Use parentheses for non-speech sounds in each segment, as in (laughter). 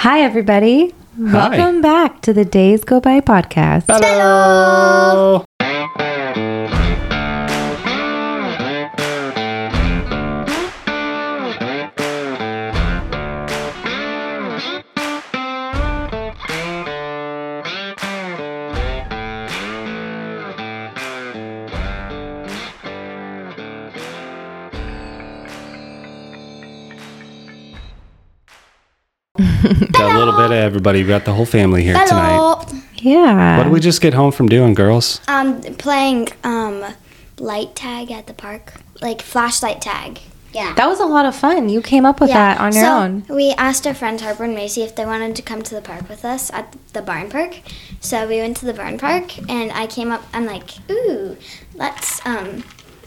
Hi, everybody. Welcome back to the Days Go By podcast. Hello. Got a little bit of everybody. We got the whole family here tonight. Yeah. What did we just get home from doing, girls? Um, playing um, light tag at the park, like flashlight tag. Yeah. That was a lot of fun. You came up with that on your so own. We asked our friends Harper and Macy if they wanted to come to the park with us at the barn park. So we went to the barn park, and I came up. I'm like, ooh, let's um,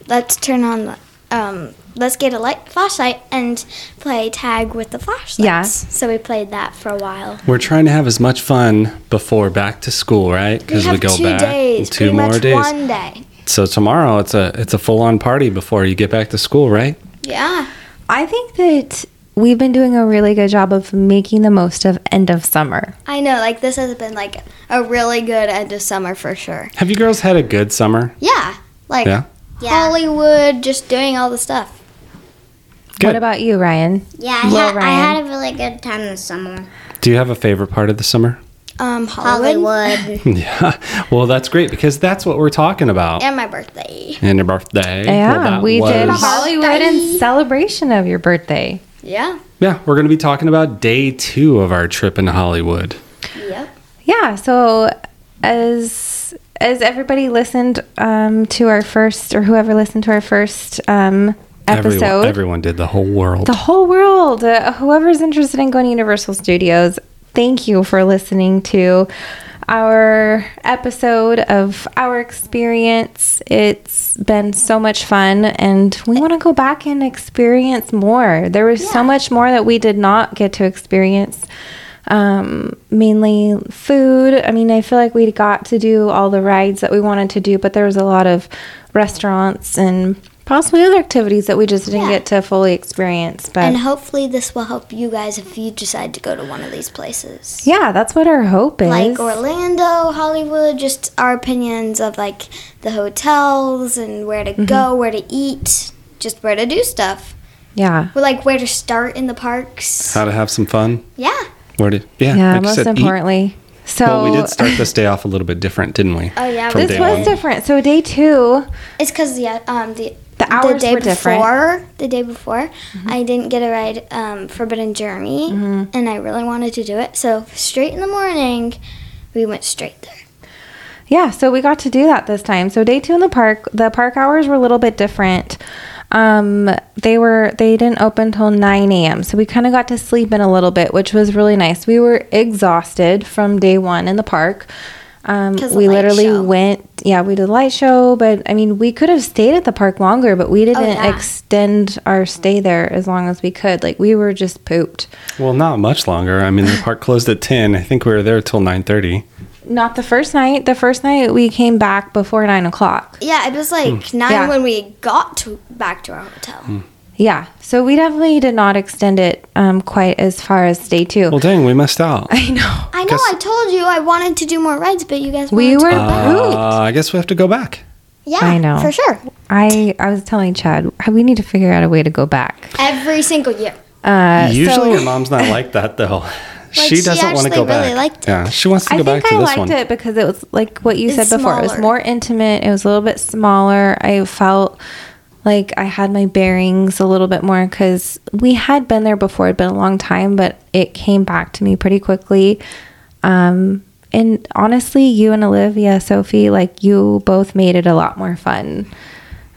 let's turn on the um, let's get a light flashlight and play tag with the flashlights. Yeah. So we played that for a while. We're trying to have as much fun before back to school, right? Because we go two days, two pretty more much days. one day. So tomorrow it's a it's a full on party before you get back to school, right? Yeah. I think that we've been doing a really good job of making the most of end of summer. I know, like this has been like a really good end of summer for sure. Have you girls had a good summer? Yeah, like Yeah. Hollywood, just doing all the stuff. Good. What about you, Ryan? Yeah, I, Little had, I had a really good time this summer. Do you have a favorite part of the summer? Um, Hollywood, Hollywood. (laughs) (laughs) yeah. Well, that's great because that's what we're talking about. and my birthday. And your birthday. Yeah, Well, that we did was- Hollywood in celebration of your birthday. Yeah. Yeah, we're going to be talking about day two of our trip in Hollywood. Yep. Yeah, so as as everybody listened um, to our first, or whoever listened to our first um, episode, Everyone, everyone did the whole world. the whole world, uh, whoever's interested in going to Universal Studios, thank you for listening to our episode of our experience. It's been so much fun, and we want to go back and experience more. There was so much more that we did not get to experience. Um, mainly food. I mean, I feel like we got to do all the rides that we wanted to do, but there was a lot of restaurants and possibly other activities that we just didn't Yeah. get to fully experience. But And hopefully this will help you guys if you decide to go to one of these places. yeah, that's what our hope is. Like Orlando, Hollywood, just our opinions of like the hotels and where Mm-hmm. to go, where to eat, just where to do stuff. yeah. Or like where to start in the parks. How to have some fun. Yeah. Where did yeah? Yeah, like most said, eat. importantly. So Well, we did start this day off a little bit different, didn't we? Oh yeah. From this was one. different. So day two, It's because the um the The hours day were different. before the day before I didn't get a ride um, Forbidden Journey and I really wanted to do it. So straight in the morning, we went straight there. Yeah, so we got to do that this time. So day two in the park, the park hours were a little bit different. Um, they were they didn't open till nine a.m. So we kind of got to sleep in a little bit, which was really nice. We were exhausted from day one in the park. Um, 'Cause the we light literally show. went, yeah, we did the light show, but I mean, we could have stayed at the park longer, but we didn't yeah. extend our stay there as long as we could. Like we were just pooped. Well, not much longer. I mean, the park closed at ten. I think we were there till nine thirty. Not the first night. The first night we came back before nine o'clock. Yeah, it was like nine Yeah. when we got to back to our hotel. Yeah, so we definitely did not extend it um, quite as far as day two. Well, dang, we missed out. (laughs) I know. I know I told you I wanted to do more rides, but you guys We were to go back. pooped. Uh, I guess we have to go back. Yeah, I know. for sure. I I was telling Chad we need to figure out a way to go back. Every single year. Uh, Usually, so your (laughs) mom's not like that though. She she doesn't want to actually go back. really liked it. Yeah, she wants to I go think back to I this liked it because it was like what you It's said before. It was more intimate. It was a little bit smaller. I felt like I had my bearings a little bit more because we had been there before. It'd been a long time, but it came back to me pretty quickly. Um, and honestly, you and Olivia, Sophie, like you both made it a lot more fun.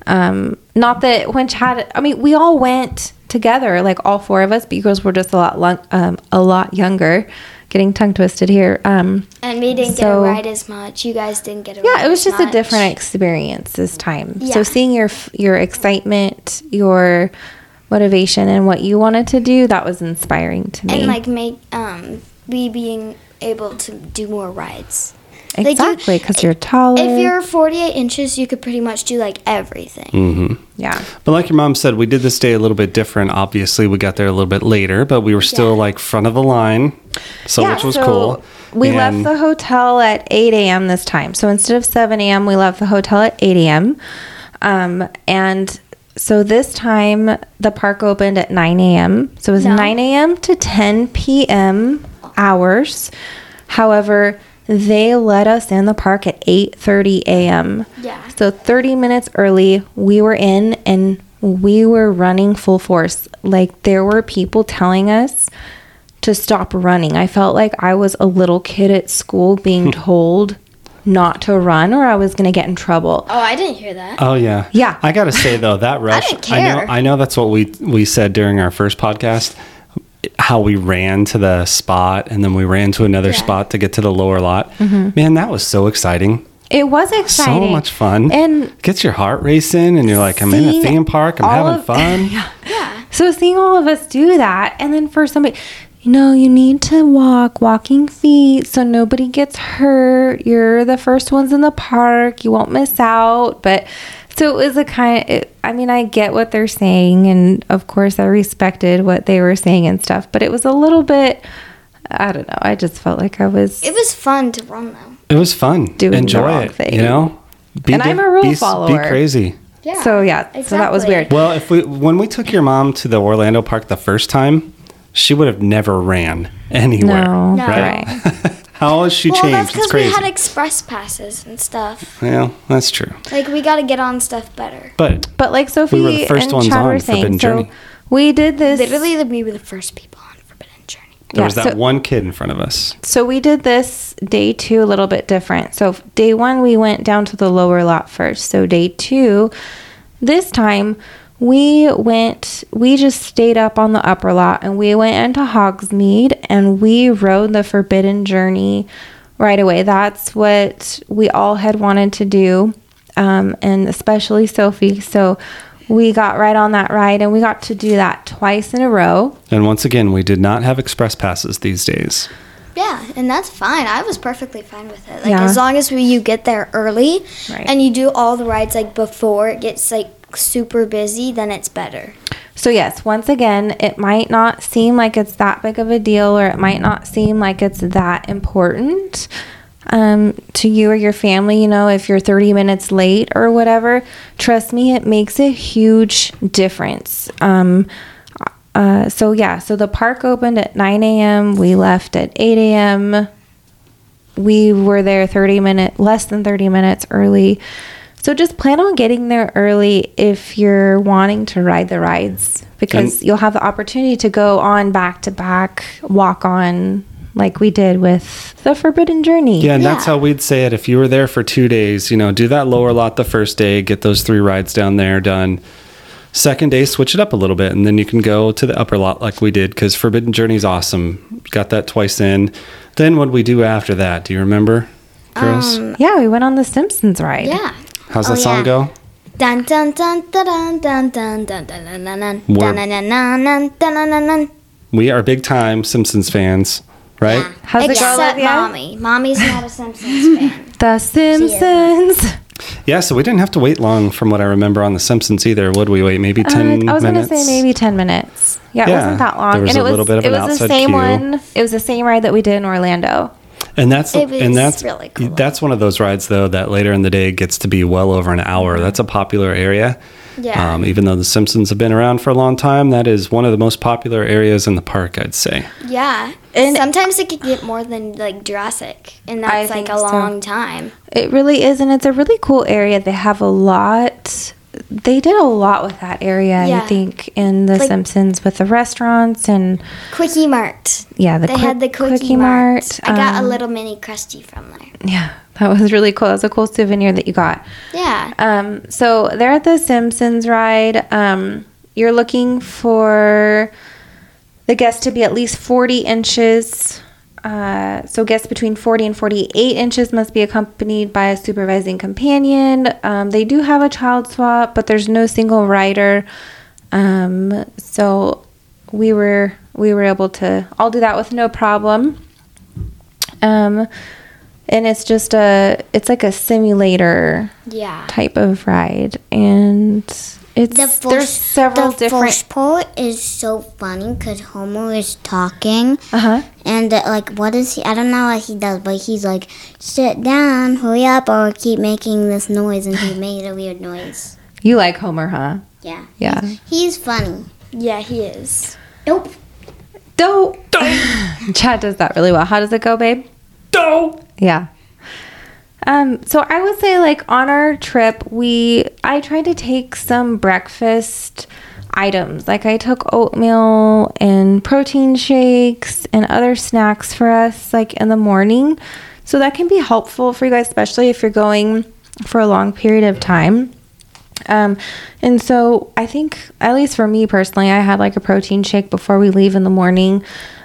Um, not that when Chad, I mean, we all went together, like all four of us, but you girls were just a lot, lung- um, a lot younger. Getting tongue twisted here. Um, And we didn't get So- a ride as much. You guys didn't get a ride. yeah, it was as just a different experience this time. So seeing your your excitement, your motivation, and what you wanted to do, that was inspiring to me. And like make um we being able to do more rides. Like, you- exactly, because you're taller. If you're 48 inches, you could pretty much do like everything. Mm. yeah. But like your mom said, we did this day a little bit different. Obviously, we got there a little bit later, but we were still Yeah. like front of the line, so which was so cool. We left the hotel at 8 a.m. this time. So instead of 7 a.m., we left the hotel at 8 a.m. Um, and so this time the park opened at 9 a.m. So it was No. 9 a.m. to 10 p.m. hours. However, they let us in the park at 8:30 a.m. Yeah. So 30 minutes early, we were in and we were running full force. Like there were people telling us to stop running. I felt like I was a little kid at school being hmm. told not to run or I was going to get in trouble. Oh, I didn't hear that. Oh yeah, Yeah. I gotta say though that (laughs) rush. I, didn't I know. care. I know that's what we we said during our first podcast. How we ran to the spot and then we ran to another Yeah. spot to get to the lower lot. Mm-hmm. Man, that was so exciting. It was exciting. So much fun. And gets your heart racing, and you're like, I'm in a theme park. I'm having of- fun. (laughs) Yeah. So seeing all of us do that, and then for somebody, you know, you need to walk, walking feet, so nobody gets hurt. You're the first ones in the park. You won't miss out. But so it was a kind. It, I mean, I get what they're saying, and of course, I respected what they were saying and stuff. But it was a little bit. I don't know. I just felt like I was. It was fun to run though. It was fun. Doing the Enjoy wrong it. thing. You know. Be And I'm a rule be, follower. Be crazy. Yeah. So yeah, Exactly. so that was weird. Well, if we when we took your mom to the Orlando park the first time, she would have never ran anywhere. No, No. right. (laughs) How has she Well, changed? that's It's because we had express passes and stuff. well, that's true. Like we got to get on stuff better. But But like Sophie were the first and ones Chad on were saying, so we did this. Literally, we were the first people on Forbidden Journey. there Yeah, was that so- one kid in front of us. So we did this day two a little bit different. So day one, we went down to the lower lot first. So day two, this time we went, we just stayed up on the upper lot and we went into Hogsmeade and we rode the Forbidden Journey right away. That's what we all had wanted to do, um, and especially Sophie. So we got right on that ride and we got to do that twice in a row. And once again, we did not have express passes these days. Yeah, and that's fine. I was perfectly fine with it. Like Yeah. as long as we, you get there early Right. and you do all the rides like before it gets like super busy, then it's better. So, yes, once again, it might not seem like it's that big of a deal or it might not seem like it's that important um, to you or your family. You know, if you're 30 minutes late or whatever, trust me, it makes a huge difference. Um, uh, so, yeah, so the park opened at 9 a.m., we left at 8 a.m. We were there 30 minutes, less than 30 minutes early. So just plan on getting there early if you're wanting to ride the rides because And- you'll have the opportunity to go on back to back, walk on like we did with the Forbidden Journey. Yeah, and that's how we'd say it. If you were there for two days, you know, do that lower lot the first day, get those three rides down there done. Second day, switch it up a little bit, and then you can go to the upper lot like we did because Forbidden Journey's awesome. Got that twice in. Then what did we do after that? Do you remember, girls? Um, Yeah, we went on the Simpsons ride. yeah. How's oh, that song yeah. go? Dun dun dun dun dun dun dun dun dun dun dun dun We're- dun dun dun dun dun dun dun dun. We are big time Simpsons fans, right? Yeah. How's it go, Except mommy. Mommy's not a Simpsons fan. The Simpsons. Yeah, so we didn't have to wait long from what I remember on The Simpsons either. Would we wait maybe Uh, 10 I was going to say maybe 10 minutes. Yeah, it Yeah, wasn't that long. there was and it a little bit of it an was the same queue. one. It was the same ride that we did in Orlando. And that's It was and that's really cool. That's one of those rides though that later in the day gets to be well over an hour. That's a popular area. Yeah. Um, even though the Simpsons have been around for a long time, that is one of the most popular areas in the park, I'd say. Yeah. And- Sometimes it could get more than like Jurassic, and I that's like a so. long time. It really is, and it's a really cool area. They have a lot. They did a lot with that area, I think, in The Like- Simpsons with the restaurants and Quickie Mart. yeah, the they Quick- had the Quickie, Quickie Mart. Mart, I got um, a little mini Krusty from there. Yeah, that was really cool. That was a cool souvenir that you got. Yeah. Um, so they're at the Simpsons ride. Um, you're looking for the guest to be at least 40 inches. Uh, so guests between 40 and 48 inches must be accompanied by a supervising companion. Um, they do have a child swap, but there's no single rider. Um, so we were we were able to all do that with no problem. Um, and it's just a it's like a simulator Yeah. type of ride and it's The first, there's several the different first part is so funny because Homer is talking, uh-huh and uh, like, what is he? I don't know what he does, but he's like, "Sit down, hurry up, or keep making this noise," and he (sighs) made a weird noise. you like homer huh Yeah, yeah he's funny. Yeah, he is. Nope. dope (laughs) chad does that really well how does it go babe Dope. Yeah. Um, so I would say like on our trip, we I tried to take some breakfast items. Like I took oatmeal and protein shakes and other snacks for us like in the morning. So that can be helpful for you guys, especially if you're going for a long period of time. Um, and so I think, at least for me personally, I had like a protein shake before we leave in the morning.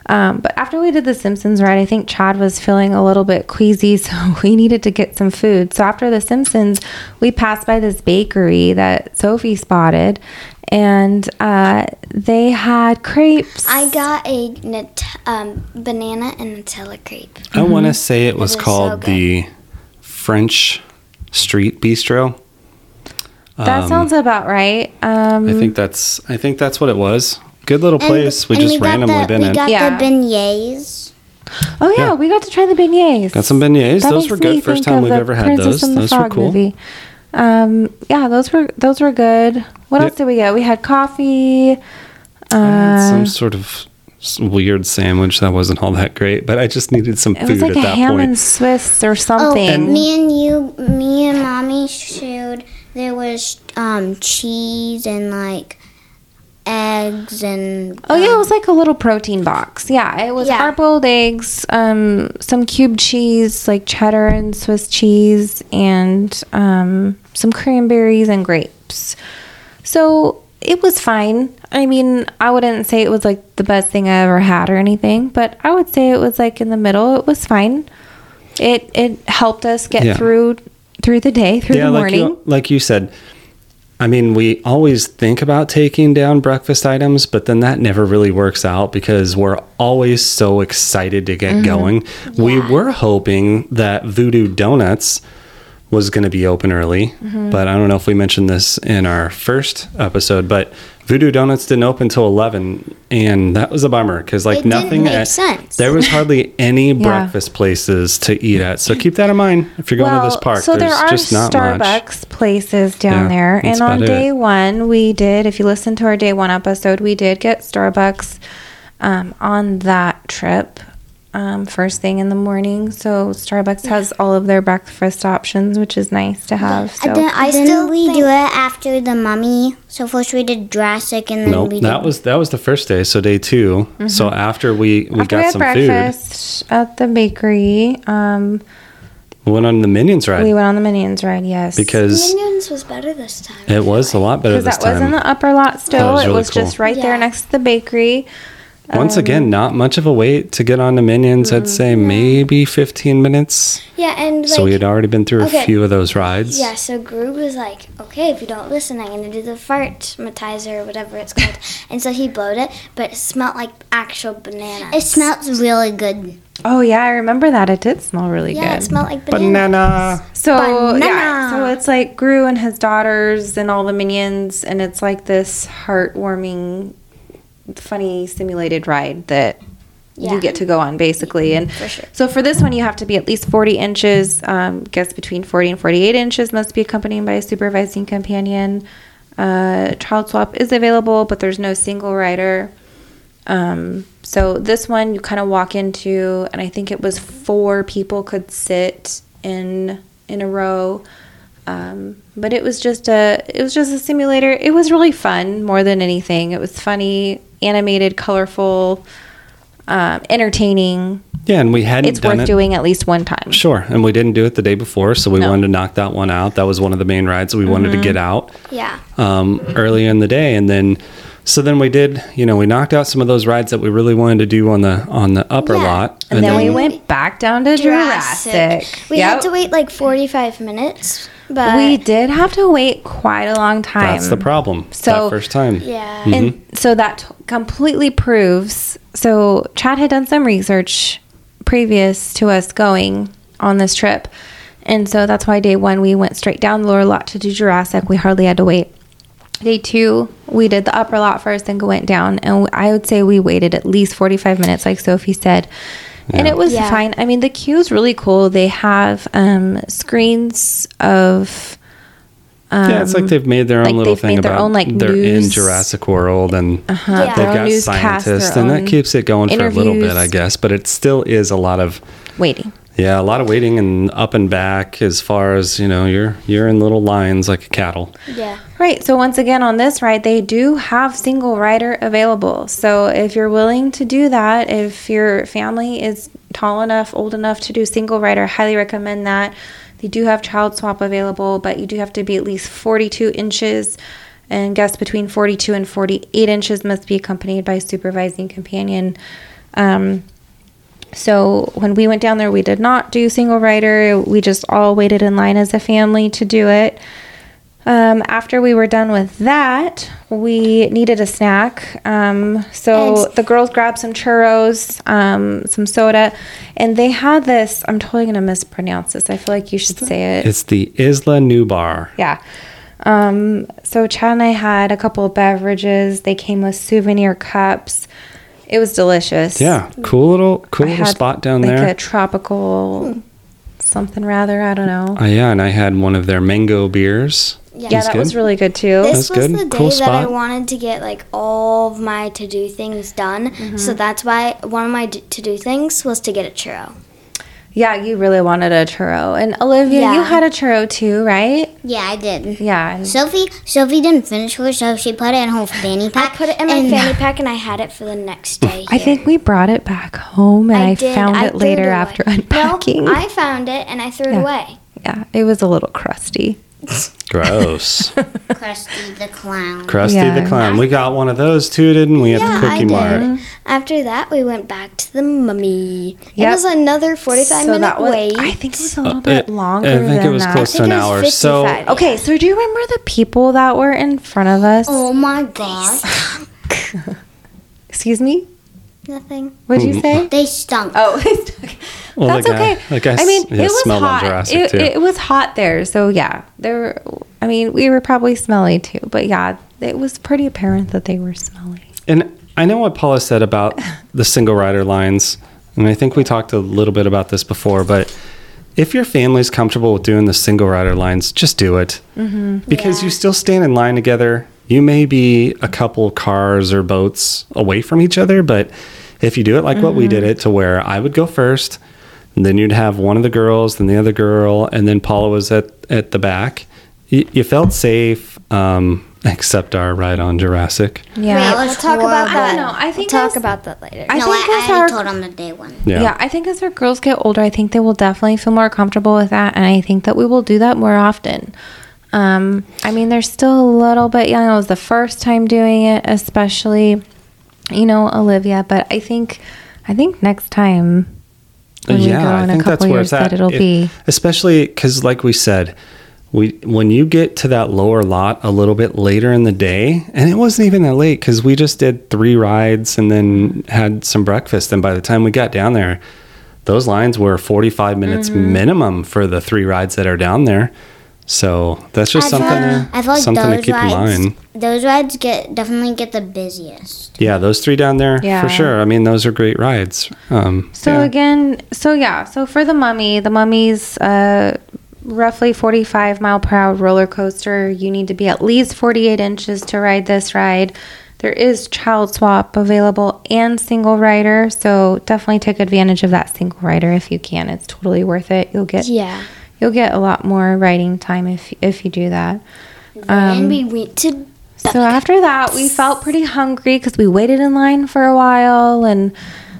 Um, but after we did the Simpsons ride, I think Chad was feeling a little bit queasy, (laughs) so we needed to get some food. So after the Simpsons, we passed by this bakery that Sophie spotted, and uh, they had crepes. I got a nut- um, banana and Nutella crepe. I want to say it was is so called good. the French Street Bistro. that Um, sounds about right. Um, I think that's I think that's what it was. Good little place. we and just got randomly the, been we in. got Yeah. the beignets. oh yeah, yeah. we got to try the beignets. Got some beignets. That those were good. First time we've ever had Princess those. Those were cool. movie. Um, yeah, those were those were good. What Yeah. else did we get? We had coffee. Uh, some sort of weird sandwich that wasn't all that great, but I just needed some it food was like at a that ham point. and Swiss or Oh, something. and me and you, me and mommy showed there was um cheese and like eggs and Oh yeah, it um, was like a little protein box. Yeah, it was Yeah. hard boiled eggs, um, some cubed cheese, like cheddar and Swiss cheese, and um, some cranberries and grapes. So it was fine. I mean, I wouldn't say it was like the best thing I ever had or anything, but I would say it was like in the middle. It was fine. It it helped us get Yeah. through through the day, through the like morning. you, like you said. I mean, we always think about taking down breakfast items, but then that never really works out because we're always so excited to Mm-hmm. get going. We were hoping that Voodoo Donuts was going to be open early, Mm-hmm. but I don't know if we mentioned this in our first episode, but Voodoo Donuts didn't open until 11, and that was a bummer because like It didn't nothing make at- sense. There was hardly (laughs) any Yeah. breakfast places to eat at, so keep that in mind if you're going to this park. So there are just not Starbucks much. places down Yeah, there. And on about it. day one, we did, if you listen to our day one episode, we did get Starbucks um, on that trip um, first thing in the morning. So Starbucks has all of their breakfast options, which is nice to have. So Then, I then still we think- do it after the mummy. So first we did Jurassic, and then Nope, we that did was that was the first day. So day 2 So after we we after got we had some food, breakfast at the bakery, um, we went on the Minions ride we went on the Minions ride, yes. because Minions was better this time. it was a lot better this time. because that was in the upper lot still. was it really was just cool. right there next to the bakery. Once um, again, not much of a wait to get on the Minions. I'd say maybe 15 minutes. Yeah, and like so we had already been through okay. a few of those rides. Yeah, so Gru was like, okay, if you don't listen, I'm gonna do the fart matizer or whatever it's called. (laughs) and so he blowed it, but it smelled like actual banana. It smells really good. Oh yeah, I remember that. It did smell really yeah, good. it smelled like banana. Banana. So yeah, so it's like Gru and his daughters and all the minions, and it's like this heartwarming, funny simulated ride that Yeah. you get to go on basically. And For sure. so for this one, you have to be at least forty inches. Um, guess between forty and forty-eight inches must be accompanied by a supervising companion. Uh, child swap is available, but there's no single rider. Um, so this one you kind of walk into, and I think it was four people could sit in in a row. Um, but it was just a it was just a simulator. It was really fun more than anything. It was funny, animated, colorful, um, entertaining. Yeah, and we hadn't It's done worth it. doing at least one time. Sure, and we didn't do it the day before, so we No. wanted to knock that one out. That was one of the main rides that we wanted Mm-hmm. to get out. Yeah. um, earlier in the day, and then so then we did. You know, we knocked out some of those rides that we really wanted to do on the on the upper Yeah. lot, And, then, we went back down to Jurassic. We Yep. had to wait like 45 minutes, but we did have to wait quite a long time. That's the problem. So- that first time. yeah. And mm-hmm. so that t- completely proves. So Chad had done some research previous to us going, on this trip. And so that's why day one we went straight down the lower lot to do Jurassic. We hardly had to wait. Day two, we did the upper lot first, then went down, and I would say we waited at least forty five minutes, like Sophie said, and it was Yeah. fine. I mean, the queue is really cool. They have um, screens of yeah, it's like they've made their own like little thing about own, like, they're in Jurassic World and Yeah. they've got scientists, their and that keeps it going for a little bit. I guess. But it still is a lot of waiting. Yeah, a lot of waiting and up and back as far as you know. You're you're in little lines like cattle. Yeah. Right. So once again on this ride, they do have single rider available. So if you're willing to do that, if your family is tall enough, old enough to do single rider, highly recommend that. They do have child swap available, but you do have to be at least 42 inches. And guests between 42 and 48 inches must be accompanied by a supervising companion. Um, so when we went down there, we did not do single rider. We just all waited in line as a family to do it. Um, after we were done with that, we needed a snack. Um, so And- the girls grabbed some churros, um, some soda, and they had this. I'm totally going to mispronounce this. I feel like you should say it. It's the Isla Nubar. Yeah. Um, so Chad and I had a couple of beverages. They came with souvenir cups. It was delicious. Yeah, cool little cool I little had, spot down there. like there. a tropical something rather. I don't know. Uh, yeah, and I had one of their mango beers. Yeah. yeah, That's that was really good too. This That's was good. the day Cool that I wanted to get like all of my to do things done. Mm-hmm. So that's why one of my to do things was to get a churro. Yeah, you really wanted a churro. And Olivia, you had a churro too, right? Yeah, I did. Yeah. Sophie, Sophie didn't finish hers, so she put it in her fanny pack. I put it in my fanny (laughs) pack and I had it for the next day. I think we brought it back home and I, did. found I it later away. after unpacking. No, I found it and I threw Yeah. it away. yeah, it was a little crusty. Gross. (laughs) Krusty the Clown. Krusty Yeah. the Clown. We got one of those too, didn't we? At Yeah, the I Cookie did. Mart. After that, we went back to the mummy. It Yep. was another 45 So minute that was, wait. I think it was a little Uh, bit it- longer I think than it was that. close to an think it was hour. So 55. Okay, so do you remember the people that were in front of us? Oh my gosh. (laughs) Excuse me? Nothing. What'd you say? They stunk. Oh, (laughs) Well, that's guy- okay. guy I mean, yeah, it was hot. It, it was hot there, so yeah, there. I mean, we were probably smelly too, but yeah, it was pretty apparent that they were smelly. And I know what Paula said about (laughs) the single rider lines, and I think we talked a little bit about this before, but if your family's comfortable with doing the single rider lines, just do it. Mm-hmm. Because Yeah. you still stand in line together. You may be a couple cars or boats away from each other, but if you do it like what we did it to where I would go first, and then you'd have one of the girls, then the other girl, and then Paula was at, at the back, you, you felt safe, um, (laughs) except our ride on Jurassic. Yeah, That we'll was talk about that. I don't know. I think we'll talk as- about that later. I no, think I, as I our- already told on the day one. Yeah. Yeah, I think as our girls get older, I think they will definitely feel more comfortable with that, and I think that we will do that more often. Um, I mean, they're still a little bit young. It was the first time doing it, especially, you know, Olivia. But I think, I think next time when we go in a couple years, that it'll It- be especially because, like we said, we when you get to that lower lot a little bit later in the day, and it wasn't even that late because we just did three rides and then had some breakfast, and by the time we got down there, those lines were forty five minutes Mm-hmm. minimum for the three rides that are down there. So that's just I something feel, to, I feel like something to keep rides, in mind. those rides get definitely get the busiest. Yeah, those three down there Yeah. for sure. I mean, those are great rides. Um, So yeah. again, so yeah, so for the mummy, the mummy's uh, roughly 45 mile per hour roller coaster. You need to be at least 48 inches to ride this ride. There is child swap available and single rider, so definitely take advantage of that single rider if you can. It's totally worth it. You'll get yeah. You'll get a lot more writing time if if you do that. and Um, we went to So after that, we felt pretty hungry because we waited in line for a while, and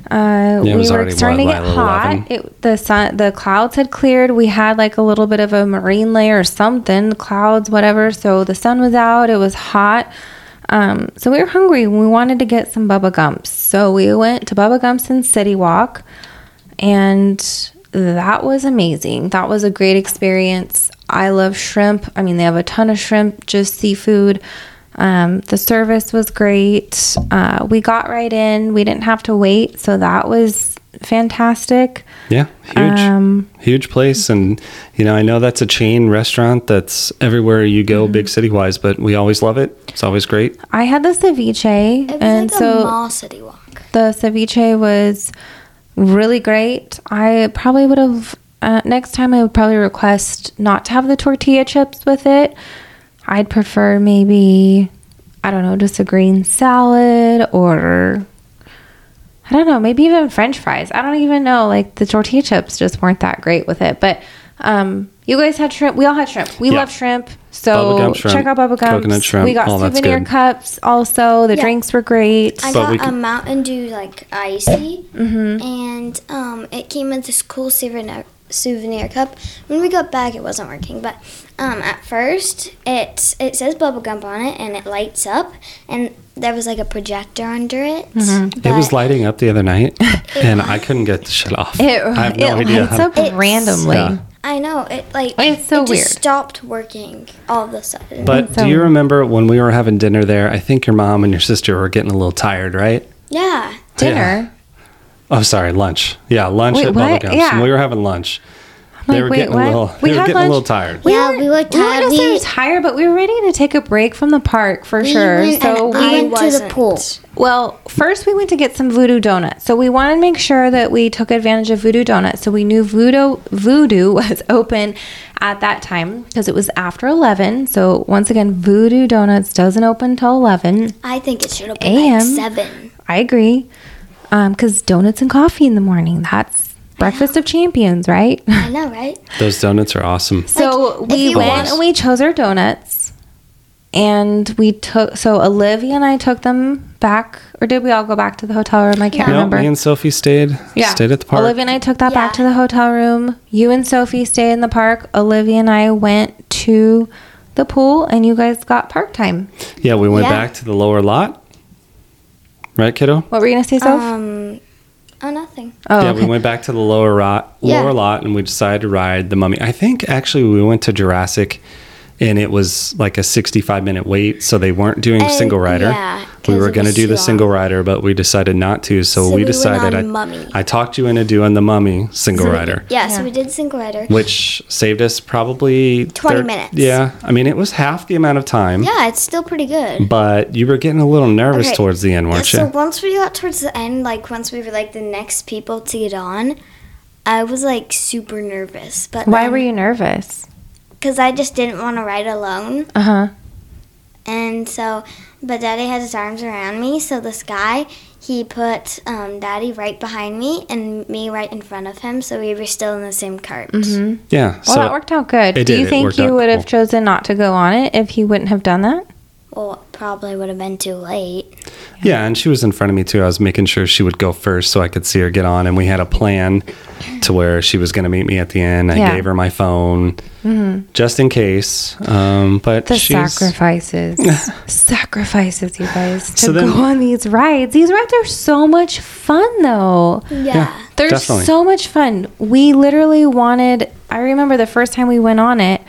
uh, it we were starting to get hot. It, the sun, the clouds had cleared. We had like a little bit of a marine layer or something, clouds, whatever. So the sun was out. It was hot. Um, so we were hungry. We wanted to get some Bubba Gumps. So we went to Bubba Gumps and City Walk, and that was amazing. That was a great experience. I love shrimp. I mean, they have a ton of shrimp, just seafood. Um, the service was great. Uh, we got right in. We didn't have to wait, so that was fantastic. Yeah, huge, Um, huge place, and you know I know that's a chain restaurant that's everywhere you go, Mm-hmm. big city wise, but we always love it. It's always great. I had the ceviche, It was and like so a mall city walk. the ceviche was really great. I probably would have uh, next time I would probably request not to have the tortilla chips with it. I'd prefer maybe I don't know, just a green salad or I don't know, maybe even french fries. I don't even know. Like the tortilla chips just weren't that great with it. But um you guys had shrimp. We all had shrimp. We Yeah. love shrimp. So Bubba Gump shrimp, check out Bubba Gumps. coconut shrimp, We got all souvenir good. cups also. The Yeah. drinks were great. I But got we a Mountain Dew like icy, Mm-hmm. and um, it came with this cool souvenir souvenir cup. When we got back, it wasn't working, but um, at first it it says bubblegum on it, and it lights up, and there was like a projector under it. Mm-hmm. It was lighting up the other night, (laughs) and I couldn't get the shit off. It, I have no it idea. lights up It's- randomly. Yeah. I know it like It's so it just weird. stopped working all of a sudden. But So- do you remember when we were having dinner there? I think your mom and your sister were getting a little tired, right? yeah, Dinner. Oh, sorry, lunch. Yeah, lunch Wait, at what? Bubba Gumps. Yeah. We were having lunch. I'm they were wait, getting what? a little. We they were had getting a little lunch? tired. Yeah, we were We weren't tired. necessarily We, tired, but we were ready to take a break from the park for we sure. went, so we we I went to the wasn't. pool. well, first we went to get some Voodoo donuts. So we wanted to make sure that we took advantage of Voodoo donuts. So we knew Voodoo Voodoo (laughs) was open at that time because it was after eleven. So once again, Voodoo Donuts doesn't open till eleven. I think it should have been like AM. seven. I agree, um, because donuts and coffee in the morning. That's breakfast of champions, right? I know, right? Those donuts are awesome. So if we went want- and we chose our donuts, and we took. So Olivia and I took them back, or did we all go back to the hotel room? I can't No, remember. me and Sophie stayed. yeah, Stayed at the park. Olivia and I took that back to the hotel room. You and Sophie stayed in the park. Olivia and I went to the pool, and you guys got park time. yeah, we went Yeah. back to the lower lot. Right, kiddo? What were you gonna say, Soph? Um, nothing. oh, yeah, okay. we went back to the lower lot, Yeah. lower lot, and we decided to ride the Mummy. I think actually we went to Jurassic, and it was like a sixty-five minute wait, so they weren't doing And- single rider. yeah, we 'cause were going to do too the single rider, but we decided not to. So, So we we went decided on I, Mummy. I talked you into doing the Mummy single rider. Yeah, so we did single rider. Which saved us probably 20 minutes. Yeah, I mean it was half the amount of time, Yeah, it's still pretty good. but you were getting a little nervous Okay. towards the end, weren't so you? So once we got towards the end, like once we were like the next people to get on, I was like super nervous. But Why were you nervous? Because I just didn't want to ride alone, Uh huh. and so, but Daddy had his arms around me. So this guy, he put um, Daddy right behind me and me right in front of him, so we were still in the same cart. Mm-hmm. yeah. Well, so that worked out good. it Do did. you think you out would have chosen not to go on it if he wouldn't have done that? Well, probably would have been too late. Yeah, and she was in front of me too. I was making sure she would go first so I could see her get on. And we had a plan to where she was going to meet me at the end. I Yeah. gave her my phone just in case. Um, but The she's sacrifices. (laughs) sacrifices, you guys, to So then- go on these rides. These rides are so much fun, though. Yeah. They're Definitely. so much fun. We literally wanted, I remember the first time we went on it,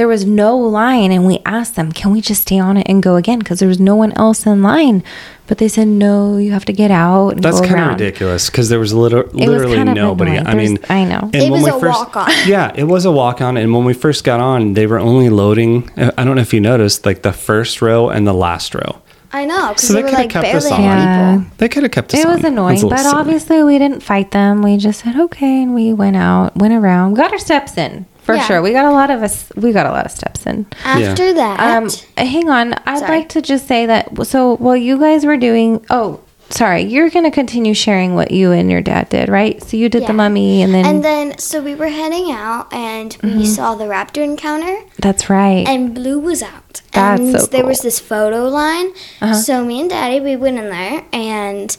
there was no line, and we asked them, can we just stay on it and go again? Because there was no one else in line. But they said, no, you have to get out and That's kind of ridiculous because there was liter- was literally kind of nobody. annoying. I mean, There's- I know. and It when was we a first- walk-on. (laughs) Yeah, it was a walk on. And when we first got on, they were only loading. uh, I don't know if you noticed, like the first row and the last row. I know, because So they there were coulda like kept us on. Yeah. They could have kept us It on. was annoying, but silly. obviously we didn't fight them. We just said okay, and we went out, went around, got our steps in for Yeah. sure. We got a lot of us. We got a lot of steps in. After that, Um, hang on, I'd Sorry. like to just say that. So while you guys were doing, oh, sorry, you're gonna continue sharing what you and your dad did, right? So you did the mummy, and then, and then so we were heading out, and we Mm-hmm. saw the raptor encounter. that's right. and blue was out That's and so there was this photo line Uh-huh. so me and daddy we went in there and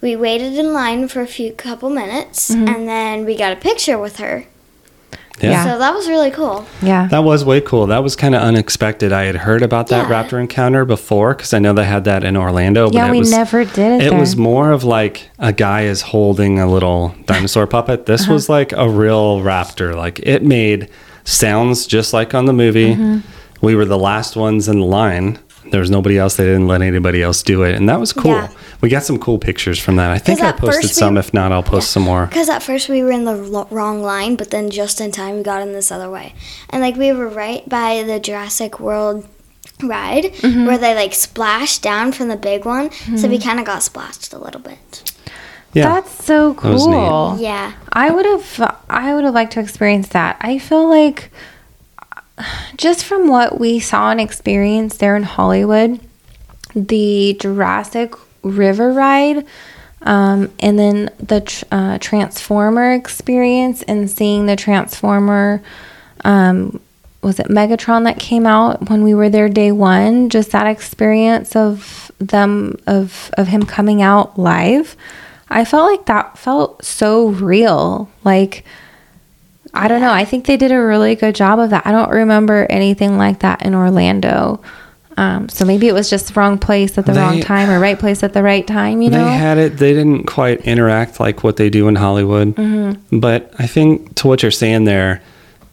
we waited in line for a few couple minutes Mm-hmm. and then we got a picture with her Yeah. Yeah. so that was really cool yeah, That was way cool. That was kind of unexpected. I had heard about that Yeah. raptor encounter before because I know they had that in Orlando. yeah. it We was, never did it. It there. was more of like a guy is holding a little (laughs) dinosaur puppet. This Uh-huh. was like a real raptor. Like it made sounds just like on the movie. Mm-hmm. We were the last ones in the line. There was nobody else. They didn't let anybody else do it, and that was cool. Yeah. We got some cool pictures from that. I think I at first posted we- some. If not, I'll post some more. Because at first we were in the lo- wrong line, but then just in time we got in this other way. And like we were right by the Jurassic World ride Mm-hmm. where they like splashed down from the big one. So we kind of got splashed a little bit. Yeah, That's so was neat. cool. Yeah. I would have I would have liked to experience that. I feel like just from what we saw and experienced there in Hollywood, the Jurassic River ride, um, and then the tr- uh, Transformer experience and seeing the Transformer, um, was it Megatron that came out when we were there day one? Just that experience of them of of him coming out live. I felt like that felt so real. Like I don't know. I think they did a really good job of that. I don't remember anything like that in Orlando. Um, so maybe it was just the wrong place at the wrong time or right place at the right time, you know? They had it. They didn't quite interact like what they do in Hollywood. Mm-hmm. But I think to what you're saying there,